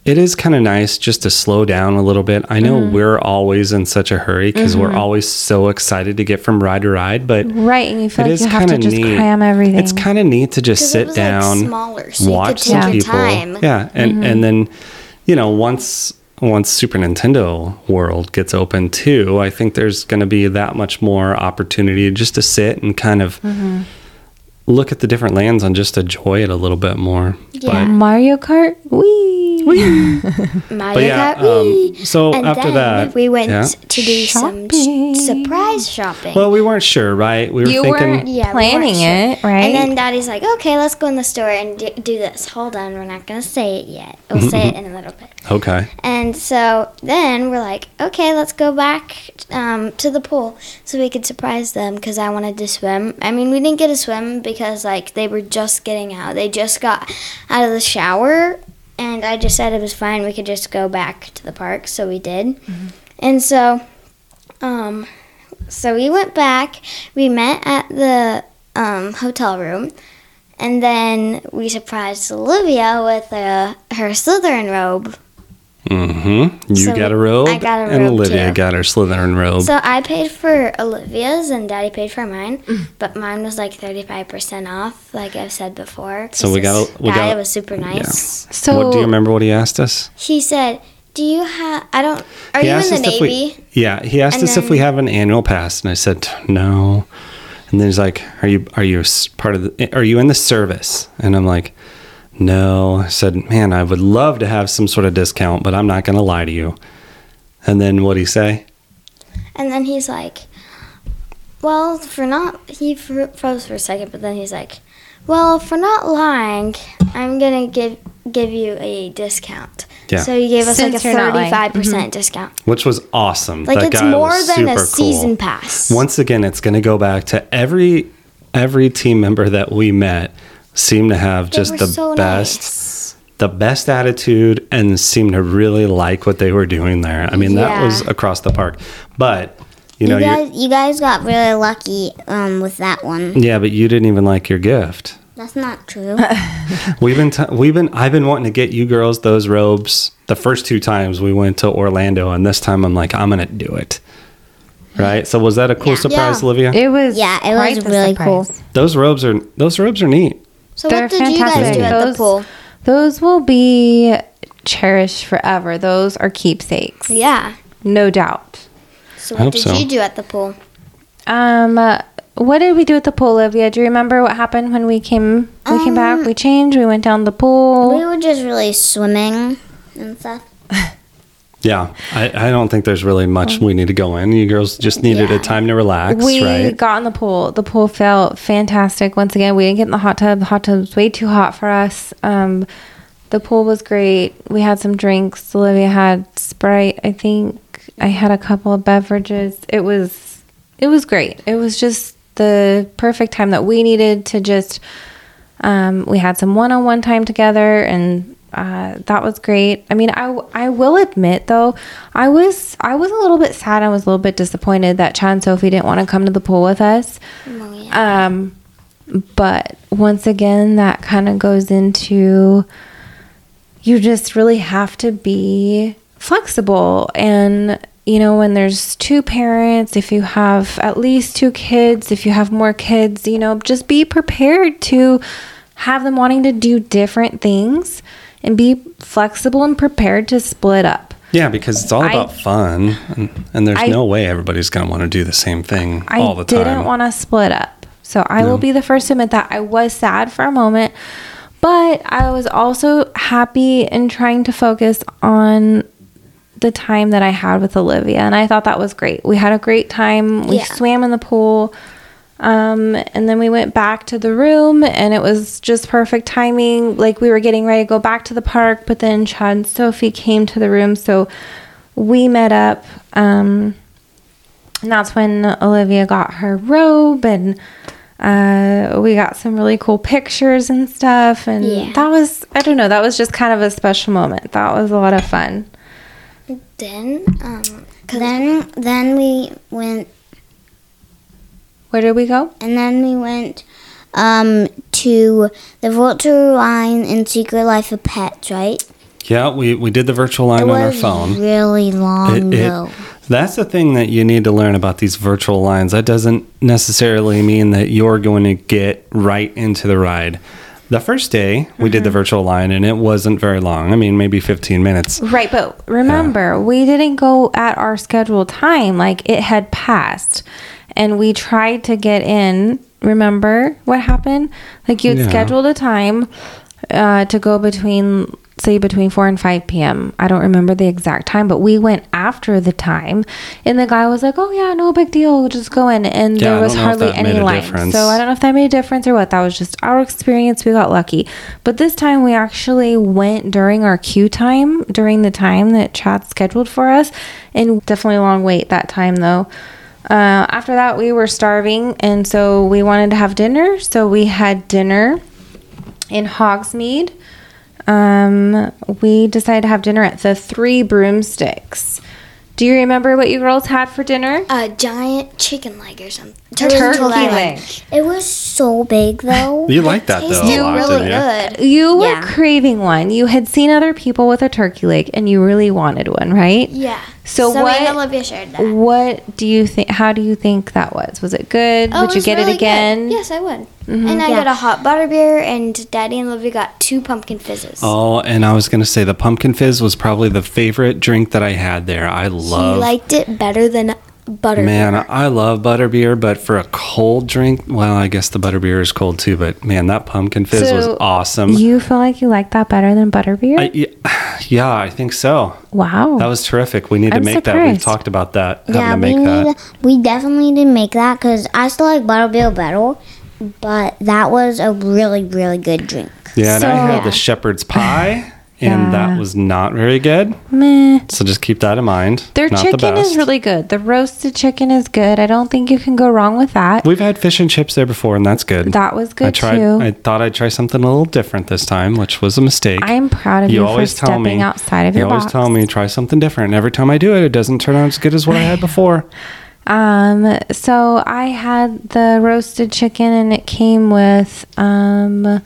it is kind of nice just to slow down a little bit. I know Mm-hmm. we're always in such a hurry because we're always so excited to get from ride to ride, but right. And you feel it like is you have to just neat. cram everything. It's kind of neat to just 'Cause it sit was, down, like, smaller, so you could watch take some your people. time. Yeah, and Mm-hmm. and then you know once once Super Nintendo World gets open too, I think there's going to be that much more opportunity just to sit and kind of Mm-hmm. look at the different lands and just enjoy it a little bit more. Yeah. Mario Kart? Wee. (laughs) Mario But yeah, Kart Wii. um, so and after then that, we went yeah. to do some Shopping. sh- surprise shopping. Well, we weren't sure, right? We were You thinking. weren't- yeah, we planning weren't it, right? And then Daddy's like, "Okay, let's go in the store and do, do this." Hold on, we're not gonna say it yet. We'll say it in a little bit. Okay. And so then we're like, okay, let's go back um, to the pool so we could surprise them because I wanted to swim. I mean, we didn't get to swim because like they were just getting out. They just got out of the shower, and I just said it was fine. We could just go back to the park, so we did. And so, um, so we went back. We met at the um, hotel room. And then we surprised Olivia with uh, her Slytherin robe. Mm-hmm. You So got a robe, I got a robe. and Olivia too. got her Slytherin robe. So I paid for Olivia's and Daddy paid for mine, but mine was like thirty five percent off, like I've said before. So we got this a- we guy got- was super nice. So what, do you remember what he asked us? He said, "Do you have? I don't. Are he you in asked the us if Navy?" we, yeah, he asked And us if we have an annual pass, and I said no. And then he's like, "Are you are you s- part of the? Are you in the service?" And I'm like, "No." I said, "Man, I would love to have some sort of discount, but I'm not going to lie to you." And then what would he say? And then he's like, "Well, for not." He froze for a second, but then he's like, "Well, for not lying, I'm gonna give give you a discount." Yeah. So he gave us Since like a you're not lying. thirty five percent mm-hmm. discount. Which was awesome. Like That it's guy more was than a season cool. pass. Once again, it's going to go back to every every team member that we met seemed to have They just the so best nice. the best attitude and seemed to really like what they were doing there. I mean, that was across the park. But you know, you guys, you guys got really lucky um, with that one. yeah, but you didn't even like your gift. That's not true. (laughs) We've been t- we've been I've been wanting to get you girls those robes the first two times we went to Orlando, and this time I'm like I'm gonna do it. Right. So was that a cool Yeah. surprise, Yeah. Olivia? it was Yeah, it was the really cool. those robes are those robes are neat. So They're what did you guys do at Those- the pool? Those will be cherished forever. Those are keepsakes. Yeah. No doubt. So what did so. you do at the pool? Um, uh, what did we do at the pool, Olivia? Do you remember what happened when we came? We came back. We changed. We went down the pool. we were just really swimming and stuff. (laughs) Yeah, I, I don't think there's really much we need to go in. You girls just needed a time to relax, we right? got in the pool. The pool felt fantastic. Once again, we didn't get in the hot tub. The hot tub was way too hot for us. Um, the pool was great. We had some drinks. Olivia had Sprite. I think I had a couple of beverages. It was it was great. It was just the perfect time that we needed to just. Um, we had some one-on-one time together, and uh, that was great. I mean, I, I will admit though, I was I was a little bit sad. I was a little bit disappointed that Chad and Sophie didn't want to come to the pool with us. Oh, yeah. Um, but once again, that kind of goes into you just really have to be flexible and you know, when there's two parents, if you have at least two kids, if you have more kids, you know, just be prepared to have them wanting to do different things and be flexible and prepared to split up. Yeah, because it's all I- about fun, and, and there's I- no way everybody's going to want to do the same thing I all the time. I didn't want to split up. So I will be the first to admit that I was sad for a moment, but I was also happy and trying to focus on the time that I had with Olivia. And I thought that was great. We had a great time. We Yeah. swam in the pool. Um, and then we went back to the room and it was just perfect timing. Like we were getting ready to go back to the park, but then Chad and Sophie came to the room. So we met up. Um, and that's when Olivia got her robe and uh, we got some really cool pictures and stuff. And Yeah. that was, I don't know, that was just kind of a special moment. That was a lot of fun. Then, um, Then then we went Where did we go? and then we went um to the virtual line in Secret Life of Pets, right? Yeah, we, we did the virtual line it on our was phone. really long It- it- that's the thing that you need to learn about these virtual lines. That doesn't necessarily mean that you're going to get right into the ride. The first day we did the Mm-hmm. virtual line and it wasn't very long. I mean, maybe 15 minutes. Right, but remember, we didn't go at our scheduled time. Like it had passed, and we tried to get in. Remember what happened? Like you had Yeah. scheduled a time uh, to go between, say, between four and five p.m. I don't remember the exact time, but we went after the time, and the guy was like, "Oh yeah, no big deal, we'll just go in." And Yeah, there was don't know if hardly any line. difference. So I don't know if that made a difference or what. That was just our experience. We got lucky. But this time we actually went during our queue time, during the time that Chad scheduled for us. And definitely a long wait that time though. Uh, after that, we were starving. And so we wanted to have dinner. So we had dinner in Hogsmeade. Um, we decided to have dinner at the Three Broomsticks. Do you remember what you girls had for dinner? a giant chicken leg or something. Turkey leg. It was so big though. You like that though a Tasted lot, really didn't you? good. You were Yeah. craving one. You had seen other people with a turkey leg and you really wanted one, right? Yeah. So me and what- Olivia shared that. What do you think? How do you think that was? Was it good? Oh, would you get really it good. again? Yes, I would. Mm-hmm. And I Yeah. got a hot butter beer, and Daddy and Olivia got two pumpkin fizzes. Oh, and I was going to say the pumpkin fizz was probably the favorite drink that I had there. I he love liked it better than butter. Man, beer. I love butterbeer, but for a cold drink, well, I guess the butterbeer is cold too. But man, that pumpkin fizz was awesome. You feel like you like that better than butterbeer? I, yeah, yeah, I think so. wow. That was terrific. We need to I'm make that. We've surprised. talked about that. yeah, having to we make that. need. We definitely did make that because I still like butterbeer better, but that was a really really good drink. Yeah, and I So- had the shepherd's pie, (laughs) and Yeah. that was not very good. Meh. So just keep that in mind. Their not the chicken is really good. The roasted chicken is good. I don't think you can go wrong with that. We've had fish and chips there before, and that's good. That was good I tried. too. I thought I'd try something a little different this time, which was a mistake. I am proud of you, you for always tell stepping me outside of you your always box. tell me try something different. Every time I do it, it doesn't turn out as good as what I had (sighs) before. Um, so I had the roasted chicken and it came with um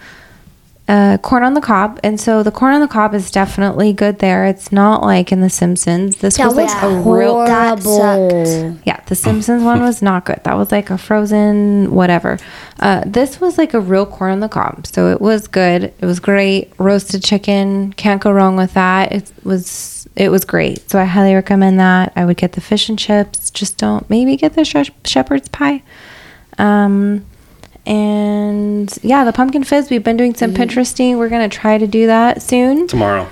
uh, corn on the cob, and so the corn on the cob is definitely good there. It's not like in The Simpsons. This was like a real That Horrible. yeah. The Simpsons one was not good. That was like a frozen whatever. Uh, this was like a real corn on the cob, so it was good. It was great. Roasted chicken, can't go wrong with that. It was it was great. So I highly recommend that. I would get the fish and chips. Just don't maybe get the sh- shepherd's pie. Um, and yeah, the pumpkin fizz. We've been doing some Pinteresting. We're gonna try to do that soon. Tomorrow.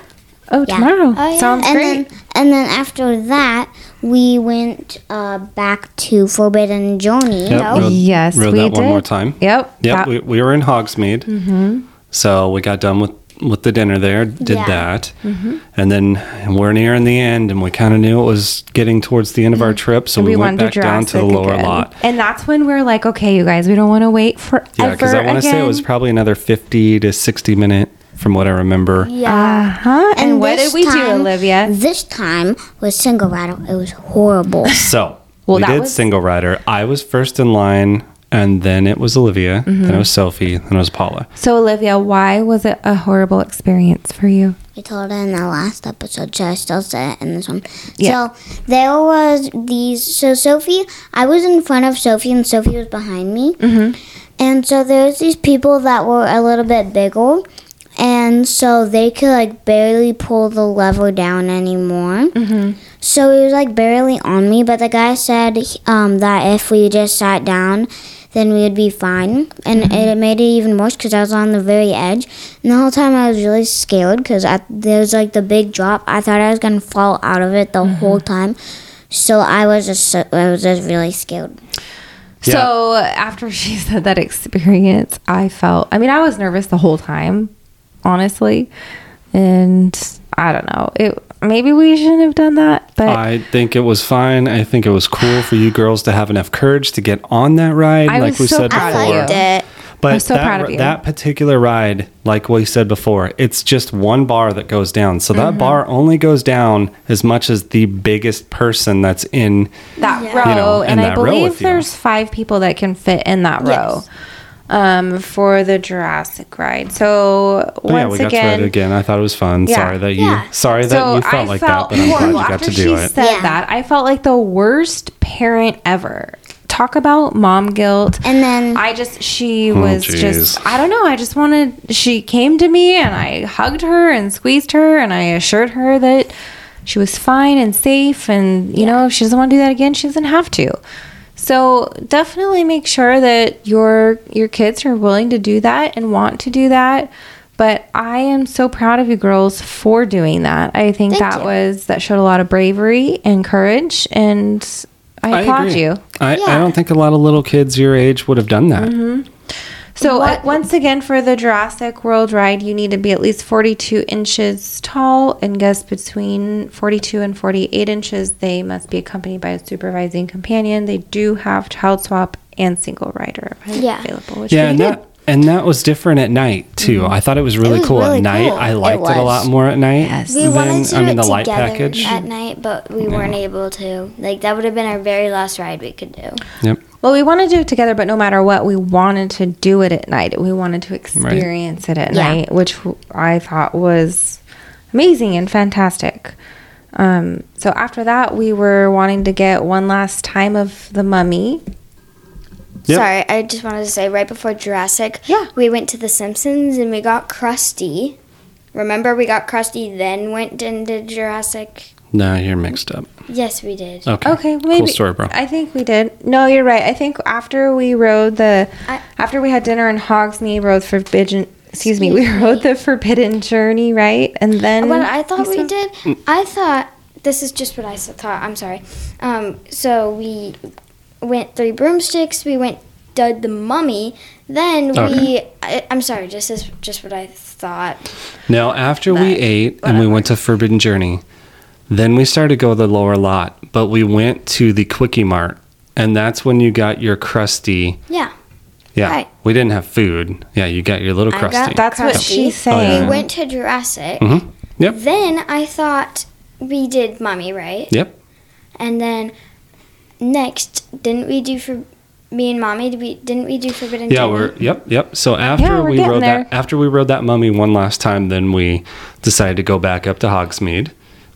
Oh, Yeah. tomorrow Oh, yeah. sounds and great. then and then after that we went uh, back to Forbidden Journey. Yep, rode- yes, rode we that one more time. Yep. Yep, that- we, we were in Hogsmeade. Mm-hmm. So we got done with, with the dinner there, did Yeah. that. Mm-hmm. And then we're near in the end, and we kind of knew it was getting towards the end of our trip. So we, went back down to the Mm-hmm. Lower again. lot. And that's when we're like, okay, you guys, we don't want to wait forever. Yeah, because I want to say it was probably another 50 to 60 minute from what I remember. Yeah. Uh-huh. And, what this did we do, time- Olivia? This time was single rattle. It was horrible. So Well, we that did was- single rider. I was first in line, and then it was Olivia, Mm-hmm. then it was Sophie, then it was Paula. So, Olivia, why was it a horrible experience for you? we told it in the last episode, so I still say it in this one. Yeah. So there was these. So Sophie, I was in front of Sophie, and Sophie was behind me. Mm-hmm. And so there's these people that were a little bit bigger, and so they could like barely pull the lever down anymore. Mm-hmm. So it was like barely on me, but the guy said um, that if we just sat down, then we would be fine. And mm-hmm. it made it even worse because I was on the very edge. And the whole time I was really scared because there was like the big drop. I thought I was going to fall out of it the mm-hmm. whole time. So I was just I was just really scared. So after she (laughs) said that experience, I felt, I mean, I was nervous the whole time, honestly. And I don't know. It maybe we shouldn't have done that, but I think it was fine. I think it was cool for you girls to have enough courage to get on that ride, I like was we so said proud before. you. I liked it. But I'm so that, proud of you. that particular ride, like we said before, it's just one bar that goes down. So Mm-hmm. that bar only goes down as much as the biggest person that's in. that Yeah. row, You know, in and I that row believe with there's five people that can fit in that row. Yes. Um, for the Jurassic ride. So Oh, yeah, once we got to ride again, it again. I thought it was fun. Yeah. Sorry that you. Yeah. Sorry that so you felt I like felt that, but I'm glad you got after to she do it. said Yeah. that. I felt like the worst parent ever. Talk about mom guilt. And then I just she Oh, was jeez. just I don't know. I just wanted she came to me and I hugged her and squeezed her and I assured her that she was fine and safe and you know if she doesn't want to do that again she doesn't have to. So definitely make sure that your your kids are willing to do that and want to do that. But I am so proud of you girls for doing that. I think Thank that you. was that showed a lot of bravery and courage and I, applaud agree. you. I, I don't think a lot of little kids your age would have done that. Mm-hmm. So uh, once again, for the Jurassic World ride, you need to be at least 42 inches tall and guests between 42 and 48 inches. They must be accompanied by a supervising companion. They do have child swap and single rider Yeah. available. Which Yeah, and that and that was different at night too. Mm-hmm. I thought it was really was cool really at night. cool. I liked it, a lot more at night Yes. We than wanted to I do mean it the light together package. at night, but we weren't able to. Like that would have been our very last ride we could do. Yep. Well, we wanted to do it together, but no matter what, we wanted to do it at night. We wanted to experience it at Yeah. night, which I thought was amazing and fantastic. Um, so after that, we were wanting to get one last time of the mummy. Yep. Sorry, I just wanted to say right before Jurassic, Yeah. we went to the Simpsons and we got Krusty. Remember, we got Krusty, then went into Jurassic. No, you're mixed up. Yes, we did. Okay. Okay, maybe. Cool story, bro. I think we did. No, you're right. I think after we rode the, I- after we had dinner in Hogsmeade, rode Forbidden. Excuse me, we rode the Forbidden Journey, right? And then What I thought we saw- did, I thought this is just what I thought. I'm sorry. Um, so we went three broomsticks. We went did the mummy. Then we. Okay. I, I'm sorry. This is just what I thought. Now, after we But ate and we went to Forbidden Journey, then we started to go to the lower lot, but we went to the Kwik-E-Mart, and that's when you got your Krusty. Yeah. Yeah, Right. we didn't have food. Yeah, you got your little I Krusty. got That's what Krusty. she's Oh, yeah. We went to Jurassic. Mhm. Yep. Then I thought we did mummy, right? Yep. And then next, didn't we do for me and mommy? Did we? Didn't we do Forbidden Yeah, Journey? we're yep, yep. So after Yeah, we're we getting rode there. that after we rode that mummy one last time, then we decided to go back up to Hogsmeade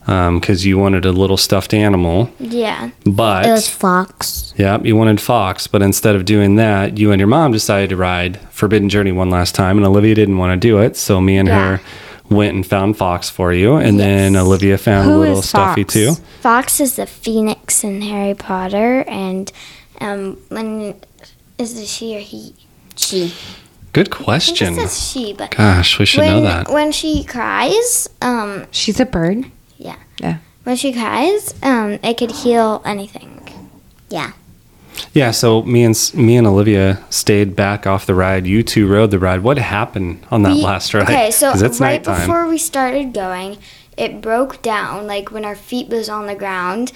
because you wanted a little stuffed animal, Yeah. but it was Fawkes. Yep, you wanted Fawkes, but instead of doing that, you and your mom decided to ride Forbidden Journey one last time, and Olivia didn't want to do it, so me and Yeah. her went and found Fawkes for you, and then Olivia found Who a little stuffy Fawkes? too. Fawkes is the phoenix in Harry Potter, and um, when is it she or he? She. Good I think question. it says she, but Gosh, we should when know that. when she cries, um, She's a bird. Yeah, Yeah. when she cries, um, it could heal anything. Yeah. Yeah, so me and me and Olivia stayed back off the ride. You two rode the ride. What happened on that We- last ride? Okay, so 'Cause it's right nighttime. before we started going, it broke down like when our feet was on the ground,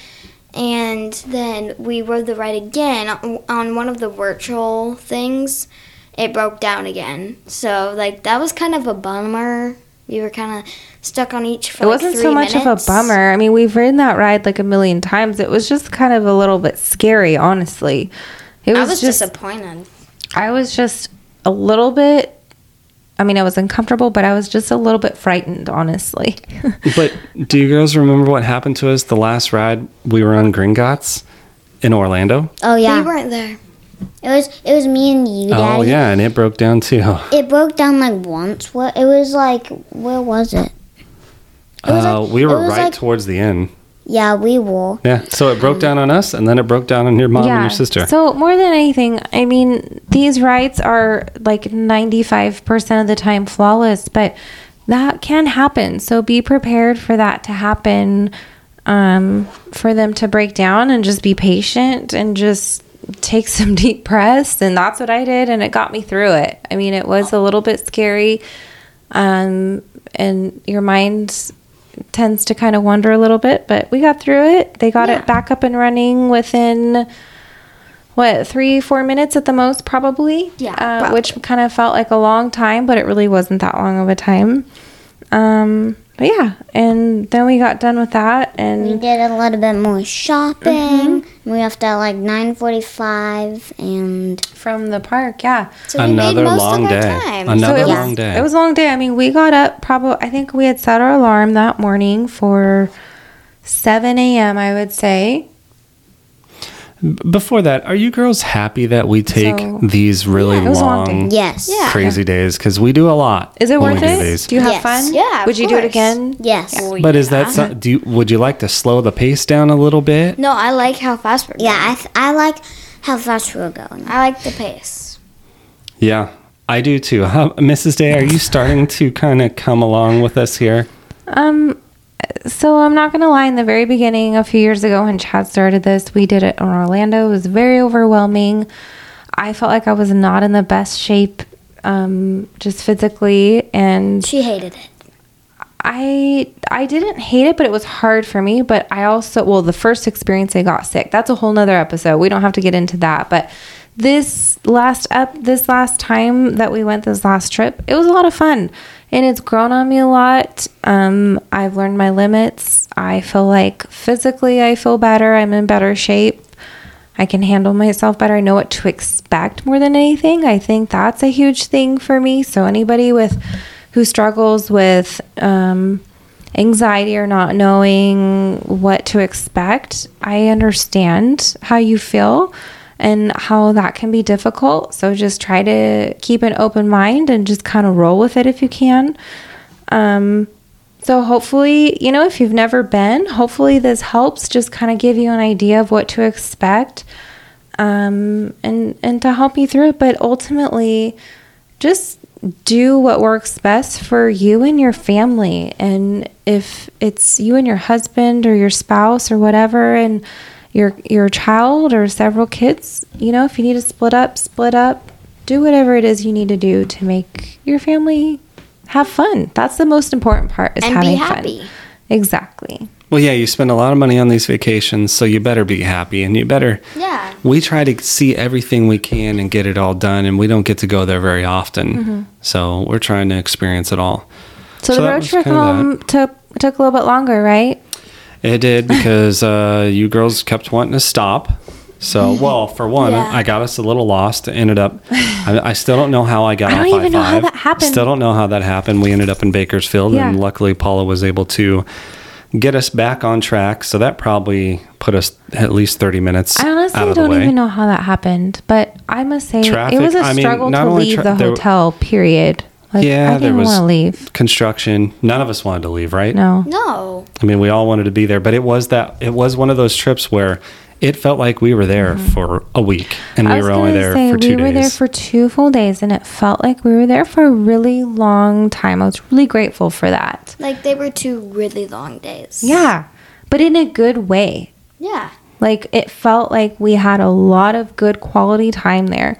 and then we rode the ride again on- on one of the virtual things. It broke down again, so like that was kind of a bummer. We were kind of stuck on each for It like wasn't three so much minutes. of a bummer. I mean, we've ridden that ride like a million times. It was just kind of a little bit scary, honestly. It I was, was just disappointed. I was just a little bit I mean, I was uncomfortable, but I was just a little bit frightened, honestly. (laughs) But do you girls remember what happened to us the last ride we were on Gringotts in Orlando? Oh yeah, We weren't there. It was it was me and you, Daddy. Oh yeah, and it broke down too. (laughs) It broke down like once. What? It was like where was it? It was Uh, like- we it were was right like- towards the end. Yeah, we were. Yeah, so it broke down on us, and then it broke down on your mom and your sister. So more than anything, I mean, these rides are like 95% of the time flawless, but that can happen. So be prepared for that to happen, um, for them to break down and just be patient and just take some (laughs) deep breaths. And that's what I did. And it got me through it. I mean, it was a little bit scary. Um, and your mind tends to kind of wander a little bit, but we got through it. They got it back up and running within what three, four minutes at the most, probably. Yeah, uh, probably. which kind of felt like a long time, but it really wasn't that long of a time. Um, but yeah, and then we got done with that, and We did a little bit more shopping. Mm-hmm. We left at like nine forty-five, and from the park, yeah. So we Another made most long of our day. time. Another it was, long day. It was a long day. I mean, we got up probably. I think we had set our alarm that morning for seven a.m. I would say. Before that, are you girls happy that we take So- these really Yeah, it was a long long, yes, Yeah. crazy days? Because we do a lot. Is it worth we do it? these. Do you have Yes. fun? Yeah, of Would you do it. Again? yes, Oh, But is that yeah. some, do you, would you like to slow the pace down a little bit? No, I like how fast we're yeah. going. I th- I like how fast we're going. I like the pace. Yeah, I do too. (laughs) How, Mrs. Day, are you starting to kind of come along with us here? Um, so I'm not gonna lie. In the very beginning, a few years ago, when Chad started this, we did it in Orlando. It was very overwhelming. I felt like I was not in the best shape, um, just physically, and She hated it. I I didn't hate it, but it was hard for me. But I also well, the first experience I got sick. That's a whole nother episode. We don't have to get into that. But this last up this last time that we went this last trip, it was a lot of fun. And it's grown on me a lot. Um, I've learned my limits. I feel like physically I feel better. I'm in better shape. I can handle myself better. I know what to expect more than anything. I think that's a huge thing for me. So anybody with who struggles with um, anxiety or not knowing what to expect, I understand how you feel and how that can be difficult. So just try to keep an open mind and just kind of roll with it if you can. Um, so hopefully, you know, if you've never been, hopefully this helps just kind of give you an idea of what to expect um, and and to help you through it. But ultimately, just do what works best for you and your family. And if it's you and your husband or your spouse or whatever, and your your child or several kids, you know, if you need to split up, split up. Do whatever it is you need to do to make your family have fun. That's the most important part is And be having happy. fun. Exactly. Well, yeah, you spend a lot of money on these vacations, so you better be happy and you better. Yeah. We try to see everything we can and get it all done, and we don't get to go there very often. Mm-hmm. So we're trying to experience it all. So, So the road trip home took took a little bit longer, right? It did (laughs) because uh, you girls kept wanting to stop. So, (laughs) well, for one, Yeah. I got us a little lost. Ended up, I, I still don't know how I got I off don't even know how I-5. that happened. Still don't know how that happened. We ended up in Bakersfield, and luckily Paula was able to get us back on track. So that probably put us at least 30 minutes I honestly out of don't way. even know how that happened, but I must say Traffic, it was a mean, struggle not to leave tra- the hotel. Period. Like, Yeah, I there didn't was- want to leave. Construction. None of us wanted to leave, right? No. No. I mean, we all wanted to be there, but it was that it was one of those trips where it felt like we were there for a week and Mm-hmm. I we were only there say for two we were days. there for two full days, and it felt like we were there for a really long time. I was really grateful for that. Like they were two really long days. Yeah, but in a good way. Yeah. Like it felt like we had a lot of good quality time there.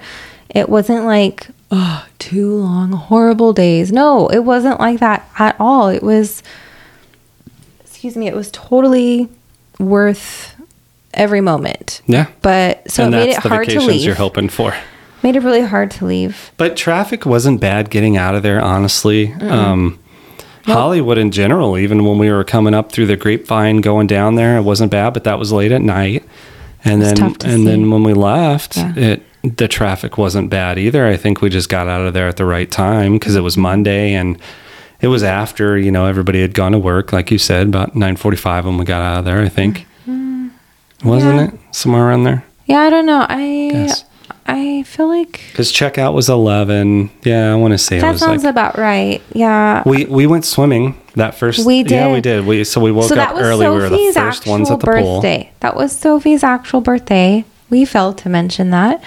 It wasn't like, oh, two long, horrible days. No, it wasn't like that at all. It was, excuse me, it was totally worth every moment. yeah. But so and it made it the hard to leave. you're hoping for. Made it really hard to leave. But traffic wasn't bad getting out of there, honestly. Um, Hollywood in general, even when we were coming up through the grapevine going down there, it wasn't bad, but that was late at night. And then and see. then when we left, Yeah. it the traffic wasn't bad either. I think we just got out of there at the right time because it was Monday and it was after you know everybody had gone to work, like you said, about nine forty-five when we got out of there. I think wasn't Mm-hmm. Yeah. it somewhere around there? Yeah, I don't know. I Yes. I feel like Because checkout was eleven. Yeah, I want to say it that sounds like about right. Yeah. we we went swimming that first. We did. Yeah, we did. We so we woke so up early. we were the Sophie's first actual ones at the pool. birthday. That was Sophie's actual birthday. We failed to mention that.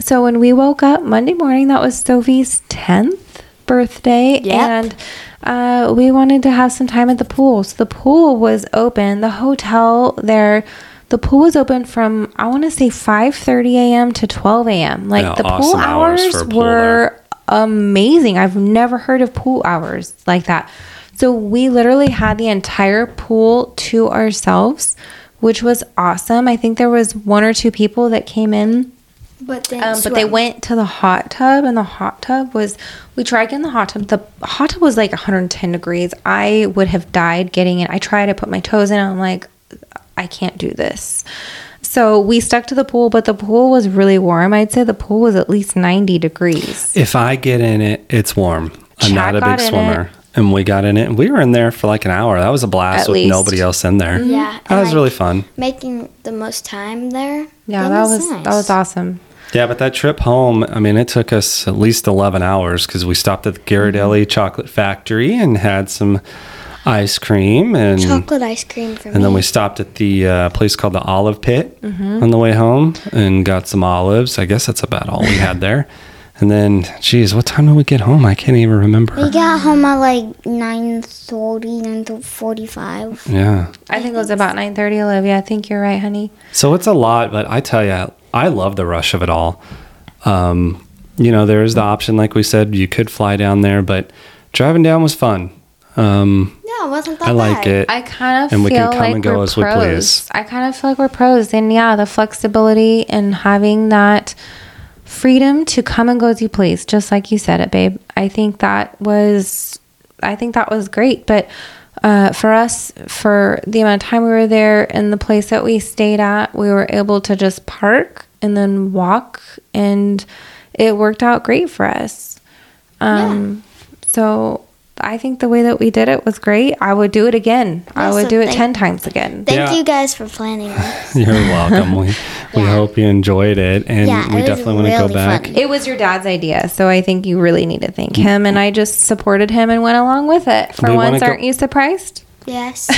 So when we woke up Monday morning, that was Sophie's tenth birthday, Yep. and uh, we wanted to have some time at the pool. So the pool was open. The hotel there. The pool was open from I want to say 5:30 a.m. to 12 a.m. Like Yeah, the pool awesome hours hours pool were amazing. I've never heard of pool hours like that. So we literally had the entire pool to ourselves, which was awesome. I think there was one or two people that came in But then um, but they went to the hot tub, and the hot tub was. We tried getting the hot tub. The hot tub was like 110 degrees. I would have died getting it. I tried to put my toes in. I'm like, I can't do this. So we stuck to the pool, but the pool was really warm. I'd say the pool was at least 90 degrees. If I get in it, it's warm. I'm Chad not a big swimmer. And we got in it and we were in there for like an hour. That was a blast At with least. nobody else in there. Yeah, That was like, really fun. making the most time there. Yeah, that was nice. that was awesome. Yeah, but that trip home, I mean, it took us at least 11 hours because we stopped at the Ghirardelli Chocolate Factory and had some ice cream. And, Chocolate ice cream for me. and then we stopped at the uh, place called the Olive Pit Mm-hmm. on the way home and got some olives. I guess that's about all we (laughs) had there. And then, geez, what time did we get home? I can't even remember. We got home at like 9.30, 9.45. Yeah. I think it was about 9:30, Olivia. I think you're right, honey. So it's a lot, but I tell you, I love the rush of it all. Um, you know, there is the option, like we said, you could fly down there, but driving down was fun. Um, yeah, it wasn't that I like bad. it. I kind of And we feel can come like and go we're as we pros. please. I kind of feel like we're pros, and yeah, the flexibility and having that freedom to come and go as you please, just like you said it, babe. I think that was, I think that was great. But uh, for us, for the amount of time we were there and the place that we stayed at, we were able to just park and then walk, and it worked out great for us. Um, So I think the way that we did it was great. I would do it again. I would so do it thank- 10 times again. Thank Yeah. you guys for planning this. (laughs) you're welcome. we we hope you enjoyed it, and Yeah, we it was definitely want to go back. fun. It was your dad's idea, so I think you really need to thank him. And I just supported him and went along with it. For We once, aren't you surprised? yes.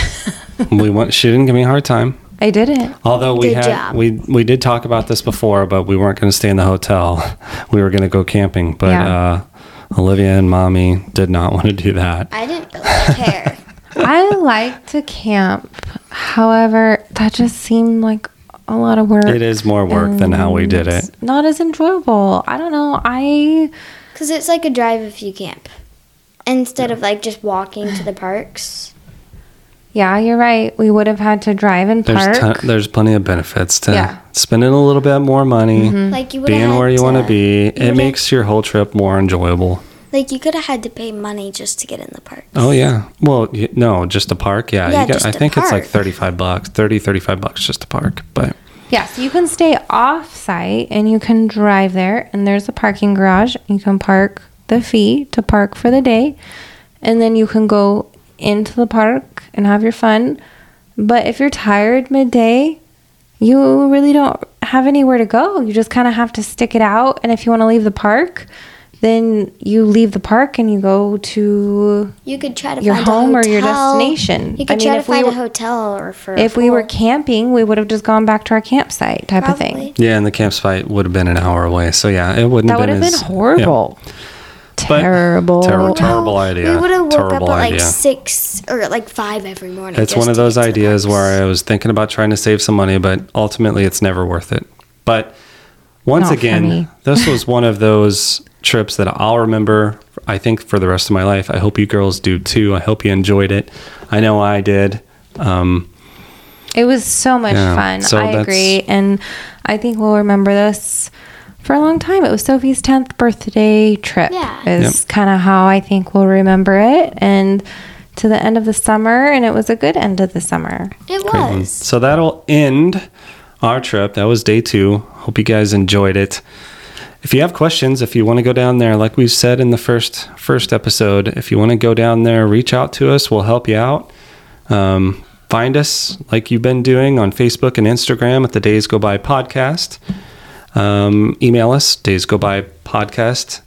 (laughs) we want. She didn't give me a hard time. I didn't. Although we Good had job. we we did talk about this before, but we weren't going to stay in the hotel. (laughs) We were going to go camping, but Yeah. uh, Olivia and Mommy did not (laughs) want to do that. I didn't really care. (laughs) I like to camp. However, that just seemed like a lot of work. It is more work than how we did and it. Not as enjoyable. I don't know. I Because it's like a drive if you camp. Instead of like just walking to the parks. Yeah, you're right. We would have had to drive and There's park. ton, there's plenty of benefits to Yeah. spending a little bit more money, mm-hmm. Like you would being where you want to be. It would've- makes your whole trip more enjoyable. Like you could have had to pay money just to get in the park. Oh yeah. Well, y- no, just a park. Yeah, Yeah, you got, just I a think it's like park. 35 bucks, 30 35 bucks just a park, but Yeah, so you can stay off site and you can drive there, and there's a parking garage. You can park the fee to park for the day, and then you can go into the park and have your fun. But if you're tired midday, you really don't have anywhere to go. You just kind of have to stick it out. And if you want to leave the park, then you leave the park and you go to You could try to Your find home a or your destination. You I could mean, try to if we find were- a hotel or for a if we were camping, we would have just gone back to our campsite type of thing. Yeah, and the campsite would have been an hour away. So yeah, it wouldn't That would have have been been as- horrible. But- Terrible. Terrible, terrible idea. We would have woke up at like six or like five every morning. It's one of those get to the ideas where I was thinking about trying to save some money, but ultimately it's never worth it. But once Not again, (laughs) this was one of (laughs) those trips that I'll remember, I think, for the rest of my life. I hope you girls do too. I hope you enjoyed it. I know I did. Um, It was so much Yeah, fun. so I agree. And I think we'll remember this for a long time. It was Sophie's 10th birthday trip, Yeah. is kind of how I think we'll remember it. And to the end of the summer, and it was a good end of the summer. It great was. So that'll end our trip. That was day two. Hope you guys enjoyed it. if you have questions, if you want to go down there, like we said in the first first episode, if you want to go down there, reach out to us. We'll help you out. Um, find us like you've been doing on Facebook and Instagram at the Days Go By podcast. Um, email us days go by podcast.com.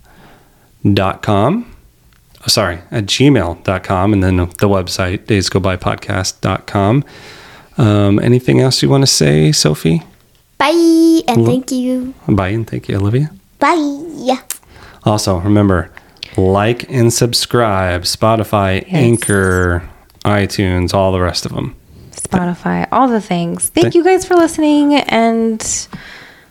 Oh, sorry, at gmail.com and then the website days go by podcast.com. Um, anything else you want to say, Sophie? Bye and thank you. Bye and thank you, Olivia. Bye. Also, remember like and subscribe Spotify, Anchor, iTunes, all the rest of them. Spotify, all the things. Thank Thank- you guys for listening, and